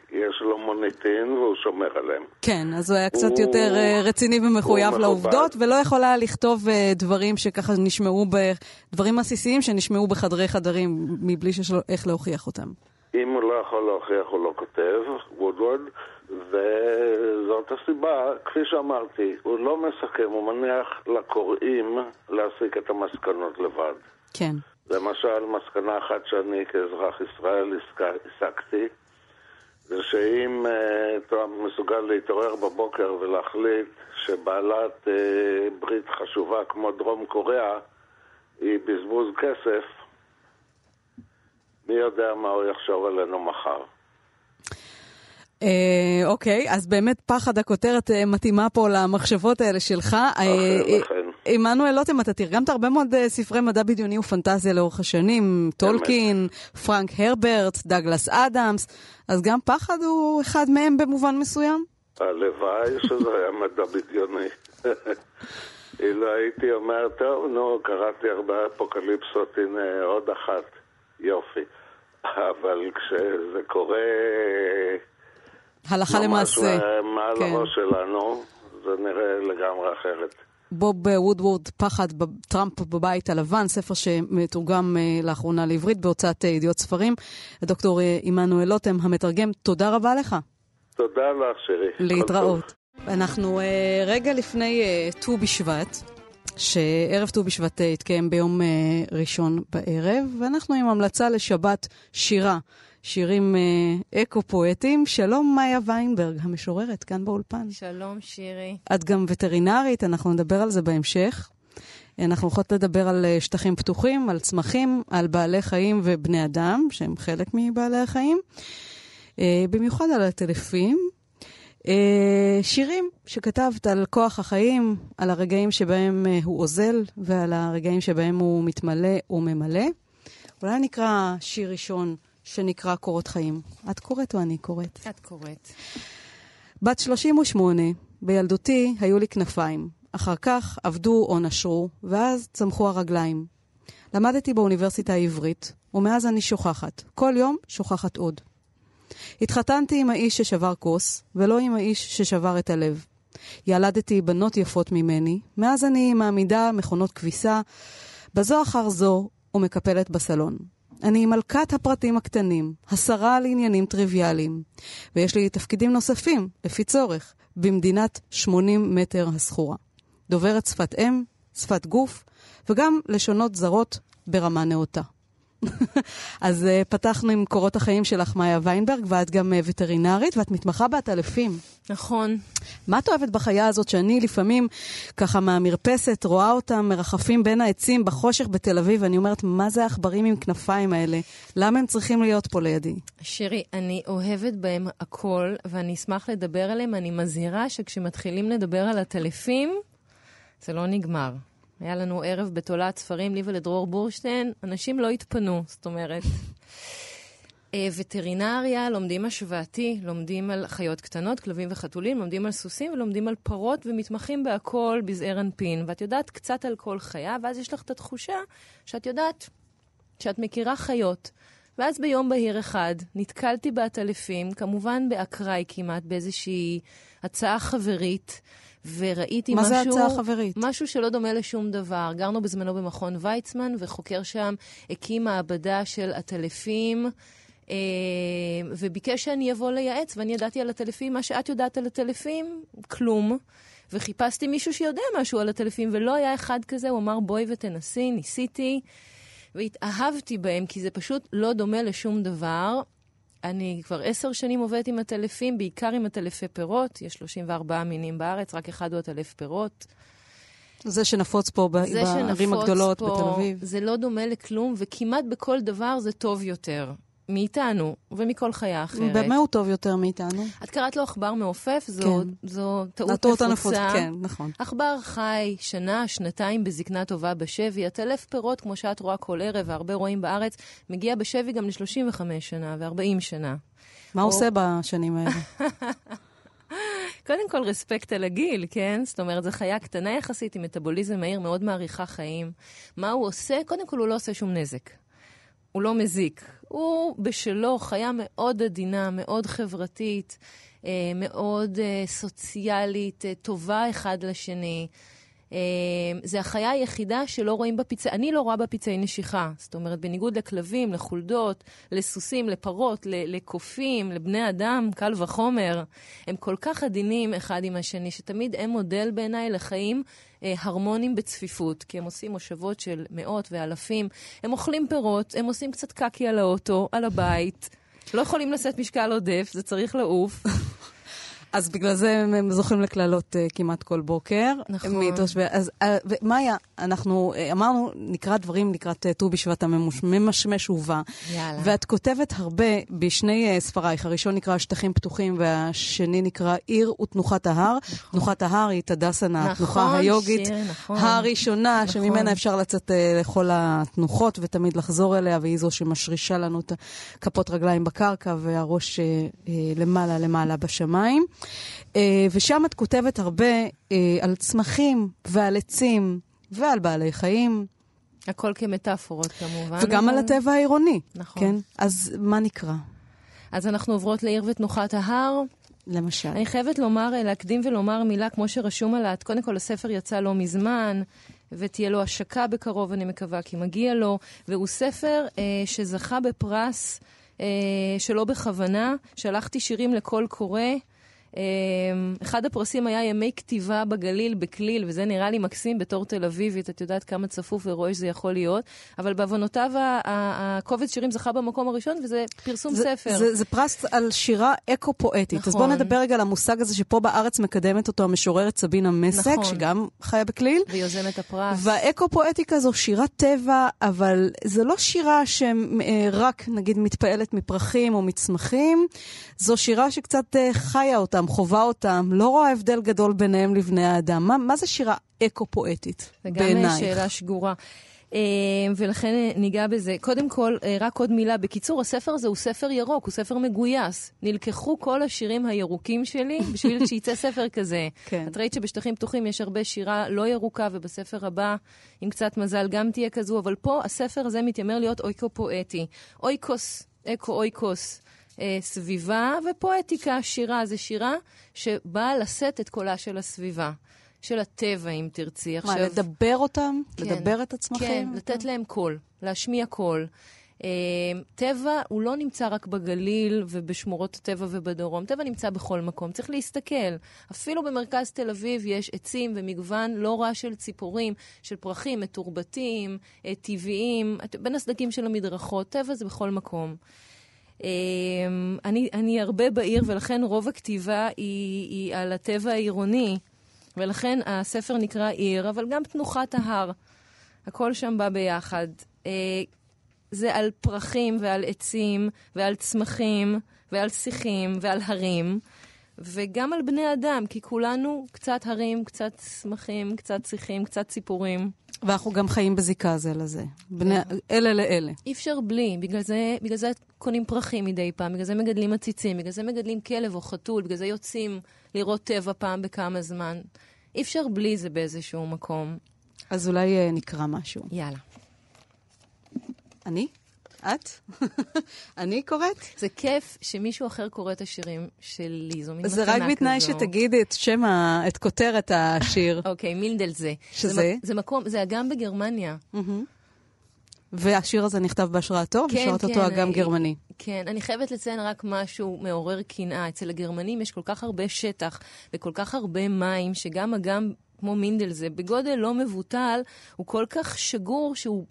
יש לו מוניטין והוא שומר עליהם. כן, אז הוא היה קצת הוא... יותר uh, רציני ומחויב לעובדות, ולא יכול היה לכתוב דברים שככה נשמעו, ב... דברים עסיסיים שנשמעו בחדרי חדרים, מבלי שיש לו איך להוכיח אותם. אם הוא לא יכול להוכיח, הוא לא כותב, וודוורד, וזאת הסיבה, כפי שאמרתי, הוא לא מסכם, הוא מניח לקוראים להסיק את המסקנות לבד. כן. למשל, מסקנה אחת שאני כאזרח ישראל הסקתי, זה שאם uh, טראמפ מסוגל להתעורר בבוקר ולהחליט שבעלת uh, ברית חשובה כמו דרום קוריאה היא בזבוז כסף, מי יודע מה הוא יחשוב עלינו מחר. אה, אוקיי, אז באמת פחד הכותרת אה, מתאימה פה למחשבות האלה שלך. אה, אכן, אכן. עמנואל לוטם, אתה תרגמת הרבה מאוד אה, ספרי מדע בדיוני ופנטזיה לאורך השנים, טולקין, פרנק הרברט, דגלס אדמס, אז גם פחד הוא אחד מהם במובן מסוים? הלוואי שזה היה מדע בדיוני. אילו הייתי אומר, טוב, נו, קראתי הרבה אפוקליפסות, הנה עוד אחת, יופי. אבל כשזה קורה הלכה ממש למעשה. מעל כן. הראש שלנו, זה נראה לגמרי אחרת. בוב וודוורד, פחד, טראמפ בבית הלבן, ספר שמתורגם אה, לאחרונה לעברית בהוצאת אה, ידיעות ספרים. דוקטור אה, עמנואל לוטם, המתרגם, תודה רבה לך. תודה לך, שירי. כל להתראות. אנחנו רגע לפני ט"ו בשבט, שערב ט"ו בשבט יתקיים ביום אה, ראשון בערב, ואנחנו עם המלצה לשבת שירה, שירים אה, אקו-פואטיים. שלום, מאיה ויינברג, המשוררת, כאן באולפן. שלום, שירי. את גם וטרינרית, אנחנו נדבר על זה בהמשך. אנחנו הולכות לדבר על אה, שטחים פתוחים, על צמחים, על בעלי חיים ובני אדם, שהם חלק מבעלי החיים. אה, במיוחד על הטלפים. אה, שירים שכתבת על כוח החיים, על הרגעים שבהם אה, הוא אוזל ועל הרגעים שבהם הוא מתמלא וממלא. אולי נקרא שיר ראשון שנקרא קורות חיים. את קוראת או אני קוראת? את קוראת. בת 38, בילדותי היו לי כנפיים. אחר כך עבדו או נשרו, ואז צמחו הרגליים. למדתי באוניברסיטה העברית, ומאז אני שוכחת. כל יום שוכחת עוד. התחתנתי עם האיש ששבר כוס, ולא עם האיש ששבר את הלב. ילדתי בנות יפות ממני, מאז אני מעמידה מכונות כביסה בזו אחר זו ומקפלת בסלון. אני מלכת הפרטים הקטנים, השרה לעניינים טריוויאליים, ויש לי תפקידים נוספים, לפי צורך, במדינת 80 מטר הזכורה. דוברת שפת אם, שפת גוף, וגם לשונות זרות ברמה נאותה. אז uh, פתחנו עם קורות החיים שלך, מאיה ויינברג, ואת גם uh, וטרינרית, ואת מתמחה בעטלפים. נכון. מה את אוהבת בחיה הזאת שאני לפעמים, ככה מהמרפסת, רואה אותם מרחפים בין העצים בחושך בתל אביב, ואני אומרת, מה זה העכברים עם כנפיים האלה? למה הם צריכים להיות פה לידי? שירי, אני אוהבת בהם הכל, ואני אשמח לדבר עליהם. אני מזהירה שכשמתחילים לדבר על הטלפים, זה לא נגמר. היה לנו ערב בתולעת ספרים, לי ולדרור בורשטיין, אנשים לא התפנו, זאת אומרת. אה, וטרינריה, לומדים השוואתי, לומדים על חיות קטנות, כלבים וחתולים, לומדים על סוסים ולומדים על פרות ומתמחים בהכל בזעיר אנפין. ואת יודעת קצת על כל חיה, ואז יש לך את התחושה שאת יודעת שאת מכירה חיות. ואז ביום בהיר אחד נתקלתי בעטלפים, כמובן באקראי כמעט, באיזושהי הצעה חברית, וראיתי מה משהו... זה הצעה חברית? משהו שלא דומה לשום דבר. גרנו בזמנו במכון ויצמן, וחוקר שם הקים מעבדה של עטלפים. אה, וביקש שאני אבוא לייעץ, ואני ידעתי על הטלפים, מה שאת יודעת על הטלפים, כלום. וחיפשתי מישהו שיודע משהו על הטלפים, ולא היה אחד כזה, הוא אמר, בואי ותנסי, ניסיתי, והתאהבתי בהם, כי זה פשוט לא דומה לשום דבר. אני כבר עשר שנים עובדת עם הטלפים, בעיקר עם הטלפי פירות, יש 34 מינים בארץ, רק אחד הוא הטלף פירות. זה שנפוץ פה ב- זה בערים שנפוץ הגדולות פה, בתל אביב. זה לא דומה לכלום, וכמעט בכל דבר זה טוב יותר. מאיתנו ומכל חיה אחרת. במה הוא טוב יותר מאיתנו? את קראת לו עכבר מעופף? זו, כן. זו טעות נפוצה. הנפוצה, כן, נכון. עכבר חי שנה, שנתיים בזקנה טובה בשבי. הטלף פירות, כמו שאת רואה כל ערב, והרבה רואים בארץ, מגיע בשבי גם ל-35 שנה ו-40 שנה. מה הוא או- עושה בשנים האלה? קודם כל, רספקט על הגיל, כן? זאת אומרת, זו חיה קטנה יחסית, עם מטאבוליזם מהיר, מאוד מעריכה חיים. מה הוא עושה? קודם כל, הוא לא עושה שום נזק. הוא לא מזיק. הוא בשלו חיה מאוד עדינה, מאוד חברתית, אה, מאוד אה, סוציאלית, אה, טובה אחד לשני. אה, זה החיה היחידה שלא רואים בה פצעי, אני לא רואה בה פצעי נשיכה. זאת אומרת, בניגוד לכלבים, לחולדות, לסוסים, לפרות, לקופים, לבני אדם, קל וחומר, הם כל כך עדינים אחד עם השני, שתמיד הם מודל בעיניי לחיים אה, הרמונים בצפיפות, כי הם עושים מושבות של מאות ואלפים, הם אוכלים פירות, הם עושים קצת קקי על האוטו, על הבית, לא יכולים לשאת משקל עודף, זה צריך לעוף. אז בגלל זה הם זוכים לקללות uh, כמעט כל בוקר. נכון. מתושבי... אז uh, מאיה, אנחנו uh, אמרנו, נקרא דברים לקראת ט"ו uh, בשבט הממשמש ובא. יאללה. ואת כותבת הרבה בשני uh, ספרייך. הראשון נקרא שטחים פתוחים, והשני נקרא עיר ותנוחת ההר. נכון. תנוחת ההר היא תדסנה, נכון, התנוחה היוגית. שיר, נכון. הראשונה, נכון. שממנה אפשר לצאת uh, לכל התנוחות ותמיד לחזור אליה, והיא זו שמשרישה לנו את כפות רגליים בקרקע והראש uh, uh, למעלה למעלה בשמיים. Uh, ושם את כותבת הרבה uh, על צמחים ועל עצים ועל בעלי חיים. הכל כמטאפורות כמובן. וגם אבל... על הטבע העירוני. נכון. כן? אז מה נקרא? אז אנחנו עוברות לעיר ותנוחת ההר. למשל. אני חייבת לומר, להקדים ולומר מילה כמו שרשום עליה. קודם כל, הספר יצא לא מזמן, ותהיה לו השקה בקרוב, אני מקווה, כי מגיע לו. והוא ספר אה, שזכה בפרס אה, שלא בכוונה. שלחתי שירים לקול קורא. אחד הפרסים היה ימי כתיבה בגליל, בכליל, וזה נראה לי מקסים בתור תל אביבית, את יודעת כמה צפוף ורואה שזה יכול להיות, אבל בעוונותיו הקובץ שירים זכה במקום הראשון, וזה פרסום זה, ספר. זה, זה פרס על שירה אקו-פואטית. נכון. אז בואו נדבר רגע על המושג הזה שפה בארץ מקדמת אותו המשוררת סבינה מסק, נכון. שגם חיה בכליל. ויוזמת הפרס. והאקו-פואטיקה זו שירת טבע, אבל זו לא שירה שרק, נגיד, מתפעלת מפרחים או מצמחים, זו שירה שקצת חיה אותם. חווה אותם, לא רואה הבדל גדול ביניהם לבני האדם. מה, מה זה שירה אקו-פואטית בעינייך? וגם שאלה שגורה. ולכן ניגע בזה. קודם כל, רק עוד מילה. בקיצור, הספר הזה הוא ספר ירוק, הוא ספר מגויס. נלקחו כל השירים הירוקים שלי בשביל שיצא ספר כזה. כן. את ראית שבשטחים פתוחים יש הרבה שירה לא ירוקה, ובספר הבא, עם קצת מזל, גם תהיה כזו, אבל פה הספר הזה מתיימר להיות אויקו-פואטי. אויקוס, אקו-אויקוס. אה, סביבה ופואטיקה, שירה. זה שירה שבאה לשאת את קולה של הסביבה, של הטבע, אם תרצי. מה, עכשיו... לדבר אותם? כן, לדבר את הצמחים? כן, לתת להם קול, להשמיע קול. Uh, טבע הוא לא נמצא רק בגליל ובשמורות הטבע ובדרום, טבע נמצא בכל מקום, צריך להסתכל. אפילו במרכז תל אביב יש עצים ומגוון לא רע של ציפורים, של פרחים מתורבתים, uh, טבעיים, בין הסדקים של המדרכות, טבע זה בכל מקום. Um, אני, אני הרבה בעיר, ולכן רוב הכתיבה היא, היא על הטבע העירוני, ולכן הספר נקרא עיר, אבל גם תנוחת ההר. הכל שם בא ביחד. Uh, זה על פרחים ועל עצים ועל צמחים ועל שיחים ועל הרים, וגם על בני אדם, כי כולנו קצת הרים, קצת צמחים, קצת שיחים, קצת ציפורים. ואנחנו גם חיים בזיקה זה לזה, בני, אלה לאלה. אי אפשר בלי, בגלל זה, בגלל זה קונים פרחים מדי פעם, בגלל זה מגדלים עציצים, בגלל זה מגדלים כלב או חתול, בגלל זה יוצאים לראות טבע פעם בכמה זמן. אי אפשר בלי זה באיזשהו מקום. אז אולי נקרא משהו. יאללה. אני? את? אני קוראת? זה כיף שמישהו אחר קורא את השירים שלי, זו מין מתנה כזו. זה רק בתנאי שתגידי את שם, ה... את כותרת השיר. אוקיי, מילדל זה. שזה? זה, זה מקום, זה אגם בגרמניה. והשיר הזה נכתב בהשראתו, כן, ושרת כן, אותו אגם גרמני. כן, אני חייבת לציין רק משהו מעורר קנאה. אצל הגרמנים יש כל כך הרבה שטח וכל כך הרבה מים, שגם אגם, כמו מינדל זה, בגודל לא מבוטל, הוא כל כך שגור שהוא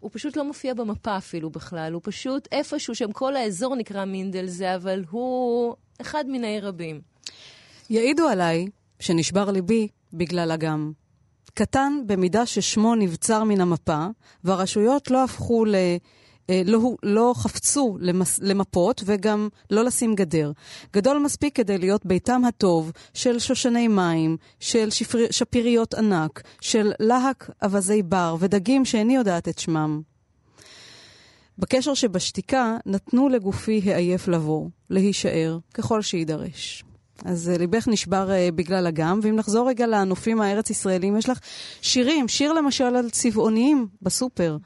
הוא פשוט לא מופיע במפה אפילו בכלל, הוא פשוט איפשהו שם כל האזור נקרא מינדל זה, אבל הוא אחד מיני רבים. יעידו עליי שנשבר ליבי בגלל אגם. קטן במידה ששמו נבצר מן המפה, והרשויות לא הפכו ל... לא, לא חפצו למס, למפות וגם לא לשים גדר. גדול מספיק כדי להיות ביתם הטוב של שושני מים, של שפר, שפיריות ענק, של להק אווזי בר ודגים שאיני יודעת את שמם. בקשר שבשתיקה נתנו לגופי העייף לבוא, להישאר, ככל שידרש. אז ליבך נשבר uh, בגלל אגם, ואם נחזור רגע לנופים הארץ-ישראלים, יש לך שירים, שיר למשל על צבעוניים בסופר.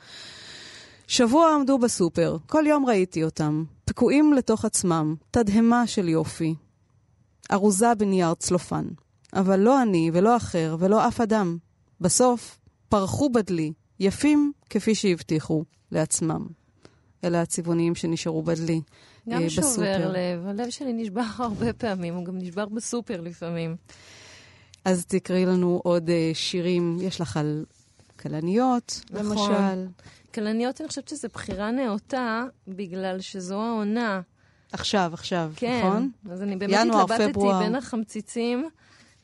שבוע עמדו בסופר, כל יום ראיתי אותם, תקועים לתוך עצמם, תדהמה של יופי. ארוזה בנייר צלופן. אבל לא אני ולא אחר ולא אף אדם. בסוף פרחו בדלי, יפים כפי שהבטיחו לעצמם. אלה הצבעוניים שנשארו בדלי גם אה, שובר בסופר. לב, הלב שלי נשבר הרבה פעמים, הוא גם נשבר בסופר לפעמים. אז תקראי לנו עוד אה, שירים, יש לך על כלניות, נכון. למשל. כלניות, אני חושבת שזו בחירה נאותה, בגלל שזו העונה עכשיו, עכשיו, כן, נכון? אז אני באמת ינואר, התלבטתי פברואר. בין החמציצים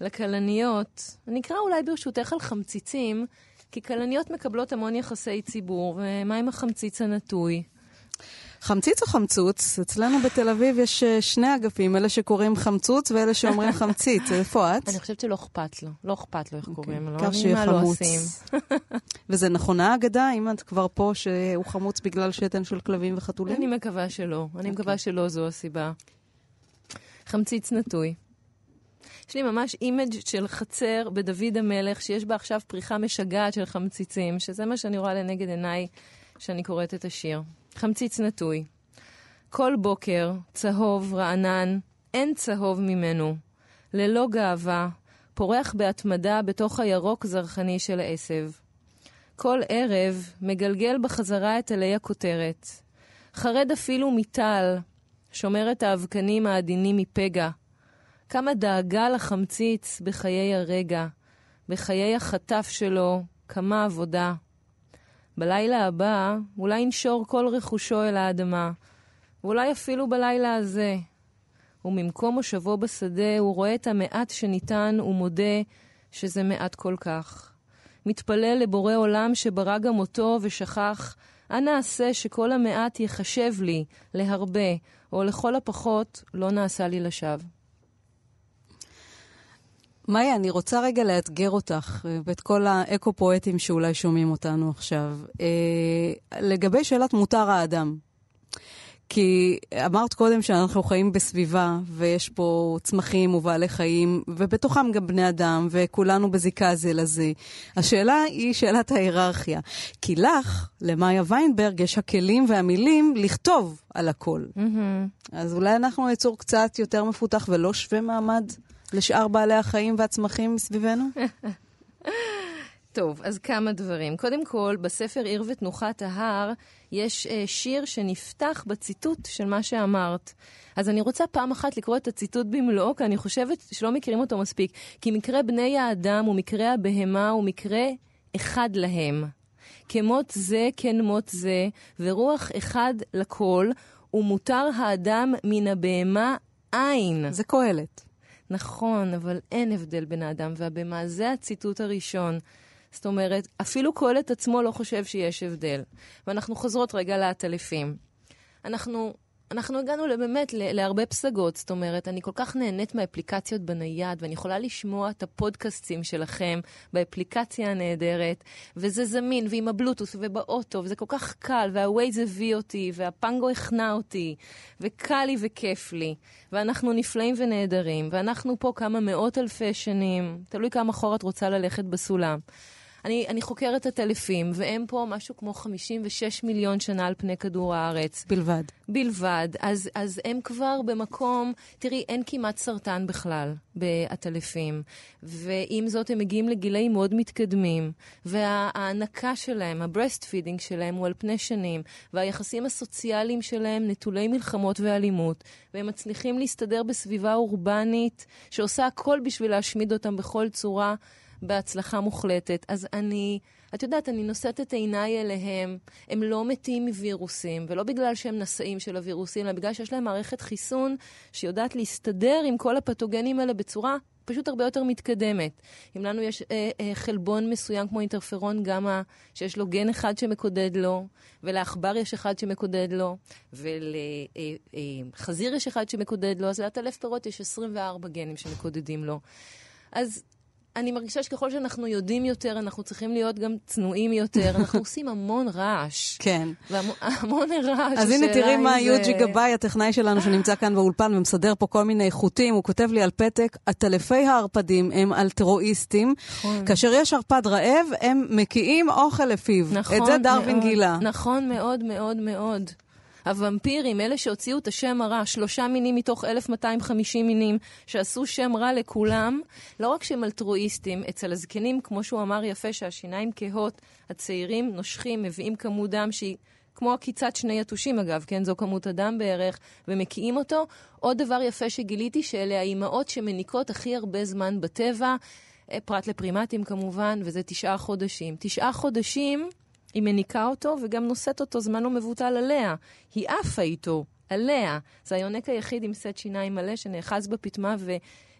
לכלניות. אני אקרא אולי ברשותך על חמציצים, כי כלניות מקבלות המון יחסי ציבור, ומה עם החמציץ הנטוי? חמציץ או חמצוץ? אצלנו בתל אביב יש אה, שני אגפים, אלה שקוראים חמצוץ ואלה שאומרים חמציץ. איפה את? אני חושבת שלא אכפת לו, לא אכפת לו איך קוראים לו, אוקיי. העיקר אני שיהיה לא חמוץ. וזה נכונה האגדה, אם את כבר פה, שהוא חמוץ בגלל שתן של כלבים וחתולים? אני מקווה שלא, אוקיי. אני מקווה שלא זו הסיבה. חמציץ נטוי. יש לי ממש image של חצר בדוד המלך, שיש בה עכשיו פריחה משגעת של חמציצים, שזה מה שאני רואה לנגד עיניי כשאני קוראת את השיר. חמציץ נטוי. כל בוקר, צהוב, רענן, אין צהוב ממנו. ללא גאווה, פורח בהתמדה בתוך הירוק זרחני של העשב. כל ערב מגלגל בחזרה את עלי הכותרת. חרד אפילו מטל, שומר את האבקנים העדינים מפגע. כמה דאגה לחמציץ בחיי הרגע, בחיי החטף שלו, כמה עבודה. בלילה הבא אולי ינשור כל רכושו אל האדמה, ואולי אפילו בלילה הזה. וממקום מושבו בשדה הוא רואה את המעט שניתן ומודה שזה מעט כל כך. מתפלל לבורא עולם שברא גם אותו ושכח, אנא עשה שכל המעט יחשב לי להרבה, או לכל הפחות לא נעשה לי לשווא. מאיה, אני רוצה רגע לאתגר אותך אה, ואת כל האקו-פואטים שאולי שומעים אותנו עכשיו. אה, לגבי שאלת מותר האדם. כי אמרת קודם שאנחנו חיים בסביבה, ויש פה צמחים ובעלי חיים, ובתוכם גם בני אדם, וכולנו בזיקה זה לזה. השאלה היא שאלת ההיררכיה. כי לך, למאיה ויינברג, יש הכלים והמילים לכתוב על הכל. אז אולי אנחנו יצור קצת יותר מפותח ולא שווה מעמד לשאר בעלי החיים והצמחים מסביבנו? טוב, אז כמה דברים. קודם כל, בספר עיר ותנוחת ההר יש uh, שיר שנפתח בציטוט של מה שאמרת. אז אני רוצה פעם אחת לקרוא את הציטוט במלואו, כי אני חושבת שלא מכירים אותו מספיק. כי מקרה בני האדם ומקרה הבהמה הוא מקרה אחד להם. כמות זה כן מות זה, ורוח אחד לכל, ומותר האדם מן הבהמה אין. זה קהלת. נכון, אבל אין הבדל בין האדם והבהמה. זה הציטוט הראשון. זאת אומרת, אפילו קהלת עצמו לא חושב שיש הבדל. ואנחנו חוזרות רגע לעטלפים. אנחנו, אנחנו הגענו באמת להרבה פסגות, זאת אומרת, אני כל כך נהנית מהאפליקציות בנייד, ואני יכולה לשמוע את הפודקאסטים שלכם באפליקציה הנהדרת, וזה זמין, ועם הבלוטוס, ובאוטו, וזה כל כך קל, והווייז הביא אותי, והפנגו הכנע אותי, וקל לי וכיף לי, ואנחנו נפלאים ונהדרים, ואנחנו פה כמה מאות אלפי שנים, תלוי כמה אחורה את רוצה ללכת בסולם. אני, אני חוקרת עטלפים, והם פה משהו כמו 56 מיליון שנה על פני כדור הארץ. בלבד. בלבד. אז, אז הם כבר במקום, תראי, אין כמעט סרטן בכלל בעטלפים. ועם זאת, הם מגיעים לגילאים מאוד מתקדמים. וההענקה שלהם, ה breast feeding שלהם הוא על פני שנים. והיחסים הסוציאליים שלהם נטולי מלחמות ואלימות. והם מצליחים להסתדר בסביבה אורבנית שעושה הכל בשביל להשמיד אותם בכל צורה. בהצלחה מוחלטת. אז אני, את יודעת, אני נושאת את עיניי אליהם. הם לא מתים מווירוסים, ולא בגלל שהם נשאים של הווירוסים, אלא בגלל שיש להם מערכת חיסון שיודעת להסתדר עם כל הפתוגנים האלה בצורה פשוט הרבה יותר מתקדמת. אם לנו יש אה, אה, חלבון מסוים כמו אינטרפרון גמא, שיש לו גן אחד שמקודד לו, ולעכבר יש אחד שמקודד לו, ולחזיר אה, אה, יש אחד שמקודד לו, אז לעטלף פירות יש 24 גנים שמקודדים לו. אז אני מרגישה שככל שאנחנו יודעים יותר, אנחנו צריכים להיות גם צנועים יותר. אנחנו עושים המון רעש. כן. והמון רעש. אז הנה תראי מה יוג'י גבאי, הטכנאי שלנו שנמצא כאן באולפן ומסדר פה כל מיני חוטים, הוא כותב לי על פתק, עטלפי הערפדים הם אלטרואיסטים. נכון. כאשר יש ערפד רעב, הם מקיאים אוכל לפיו. נכון את זה דרווין מאוד, גילה. נכון מאוד מאוד מאוד. הוומפירים, אלה שהוציאו את השם הרע, שלושה מינים מתוך 1,250 מינים, שעשו שם רע לכולם, לא רק שהם אלטרואיסטים, אצל הזקנים, כמו שהוא אמר יפה, שהשיניים כהות, הצעירים נושכים, מביאים כמות דם שהיא... כמו עקיצת שני יתושים אגב, כן? זו כמות הדם בערך, ומקיאים אותו. עוד דבר יפה שגיליתי, שאלה האימהות שמניקות הכי הרבה זמן בטבע, פרט לפרימטים כמובן, וזה תשעה חודשים. תשעה חודשים היא מניקה אותו וגם נושאת אותו זמן לא מבוטל עליה. היא עפה איתו עליה. זה היונק היחיד עם סט שיניים מלא שנאחז בפטמה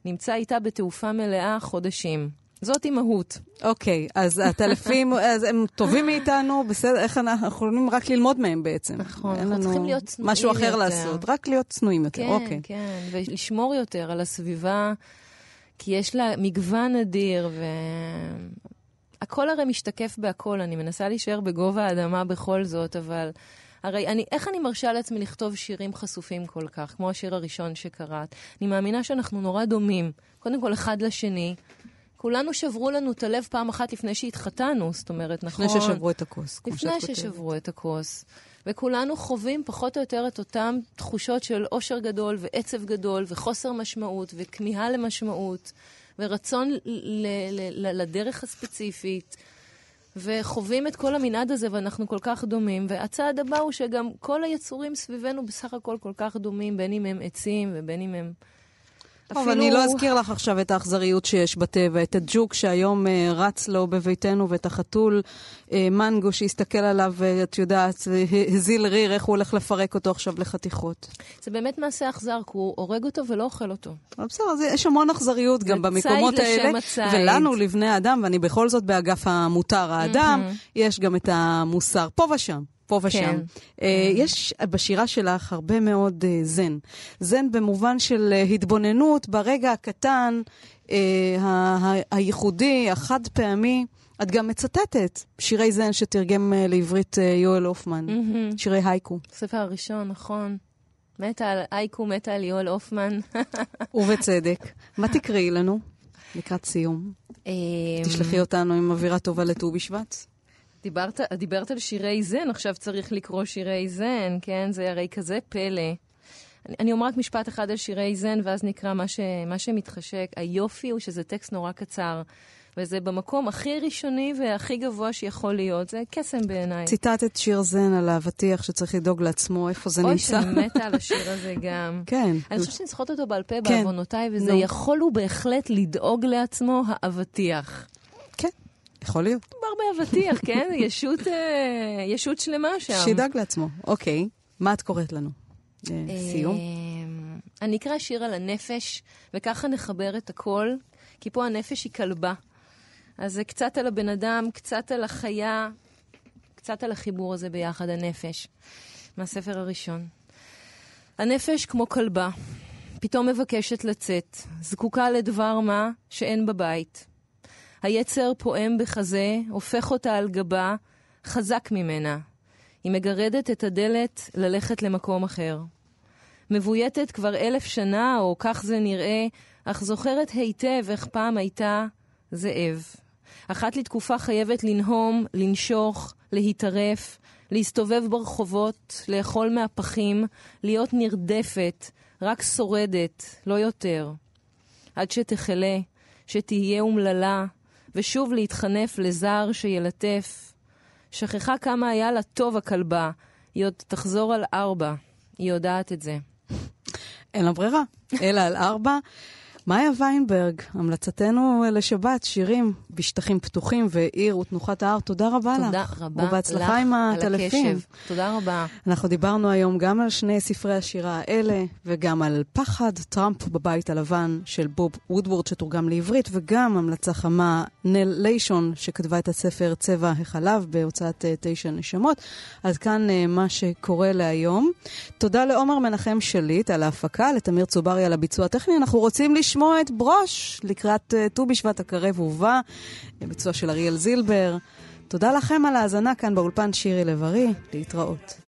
ונמצא איתה בתעופה מלאה חודשים. זאת אימהות. אוקיי, אז הטלפים, אז הם טובים מאיתנו, בסדר, איך אנחנו יכולים רק ללמוד מהם בעצם. נכון, אנחנו צריכים להיות צנועים משהו אחר יותר. לעשות, רק להיות צנועים יותר, כן, אוקיי. כן, כן, ולשמור יותר על הסביבה, כי יש לה מגוון אדיר, ו... הכל הרי משתקף בהכל, אני מנסה להישאר בגובה האדמה בכל זאת, אבל הרי אני, איך אני מרשה לעצמי לכתוב שירים חשופים כל כך, כמו השיר הראשון שקראת? אני מאמינה שאנחנו נורא דומים, קודם כל אחד לשני. כולנו שברו לנו את הלב פעם אחת לפני שהתחתנו, זאת אומרת, נכון? לפני ששברו את הכוס. לפני ששברו את הכוס. וכולנו חווים פחות או יותר את אותן תחושות של אושר גדול ועצב גדול וחוסר משמעות וכמיהה למשמעות ורצון לדרך הספציפית. וחווים את כל המנעד הזה, ואנחנו כל כך דומים. והצעד הבא הוא שגם כל היצורים סביבנו בסך הכל כל כך דומים, בין אם הם עצים ובין אם הם... טוב, אפילו... אני לא אזכיר לך עכשיו את האכזריות שיש בטבע, את הג'וק שהיום uh, רץ לו בביתנו, ואת החתול uh, מנגו שהסתכל עליו, ואת יודעת, הזיל ריר, איך הוא הולך לפרק אותו עכשיו לחתיכות. זה באמת מעשה אכזר, כי הוא הורג אותו ולא אוכל אותו. בסדר, יש המון אכזריות גם במקומות האלה. הציד. ולנו, לבני האדם, ואני בכל זאת באגף המותר האדם, mm-hmm. יש גם את המוסר, פה ושם. פה ושם. כן. Uh, יש בשירה שלך הרבה מאוד uh, זן. זן במובן של uh, התבוננות ברגע הקטן, uh, ה- ה- הייחודי, החד פעמי. את גם מצטטת שירי זן שתרגם uh, לעברית uh, יואל הופמן, mm-hmm. שירי הייקו. הספר הראשון, נכון. מתה על הייקו, מתה על יואל הופמן. ובצדק. מה תקראי לנו לקראת סיום? תשלחי אותנו עם אווירה טובה לט"ו בשבט. דיברת, דיברת על שירי זן, עכשיו צריך לקרוא שירי זן, כן? זה הרי כזה פלא. אני, אני אומר רק משפט אחד על שירי זן, ואז נקרא מה, ש, מה שמתחשק. היופי הוא שזה טקסט נורא קצר, וזה במקום הכי ראשוני והכי גבוה שיכול להיות. זה קסם בעיניי. ציטטת שיר זן על האבטיח שצריך לדאוג לעצמו, איפה זה אוי, נמצא. אוי, שאני מתה על השיר הזה גם. כן. אני חושבת שאני זוכרת אותו בעל פה כן. בעוונותיי, וזה no. יכול הוא בהחלט לדאוג לעצמו האבטיח. יכול להיות. מדובר באבטיח, כן? ישות, אה, ישות שלמה שם. שידאג לעצמו. אוקיי, מה את קוראת לנו? אה, סיום? אה, אני אקרא שיר על הנפש, וככה נחבר את הכל, כי פה הנפש היא כלבה. אז זה קצת על הבן אדם, קצת על החיה, קצת על החיבור הזה ביחד, הנפש. מהספר הראשון. הנפש כמו כלבה, פתאום מבקשת לצאת, זקוקה לדבר מה שאין בבית. היצר פועם בחזה, הופך אותה על גבה, חזק ממנה. היא מגרדת את הדלת ללכת למקום אחר. מבויתת כבר אלף שנה, או כך זה נראה, אך זוכרת היטב איך פעם הייתה זאב. אחת לתקופה חייבת לנהום, לנשוך, להתערף, להסתובב ברחובות, לאכול מהפחים, להיות נרדפת, רק שורדת, לא יותר. עד שתחלה, שתהיה אומללה, ושוב להתחנף לזר שילטף. שכחה כמה היה לה טוב הכלבה, היא עוד תחזור על ארבע, היא יודעת את זה. אין לה ברירה, אלא על ארבע. מאיה ויינברג, המלצתנו לשבת, שירים בשטחים פתוחים ועיר ותנוחת ההר, תודה רבה תודה לך. תודה רבה ובהצלחה עם הטלפים. הקשב. תודה רבה. אנחנו דיברנו היום גם על שני ספרי השירה האלה, וגם על פחד טראמפ בבית הלבן של בוב וודוורד שתורגם לעברית, וגם המלצה חמה נל ליישון, שכתבה את הספר צבע החלב בהוצאת uh, תשע נשמות. עד כאן uh, מה שקורה להיום. תודה לעומר מנחם שליט על ההפקה, לתמיר צוברי על הביצוע הטכני. אנחנו רוצים. לשמוע את ברוש לקראת אה, ט"ו בשבט הקרב ובא, ביצוע של אריאל זילבר. תודה לכם על ההאזנה כאן באולפן שירי לב-ארי, להתראות.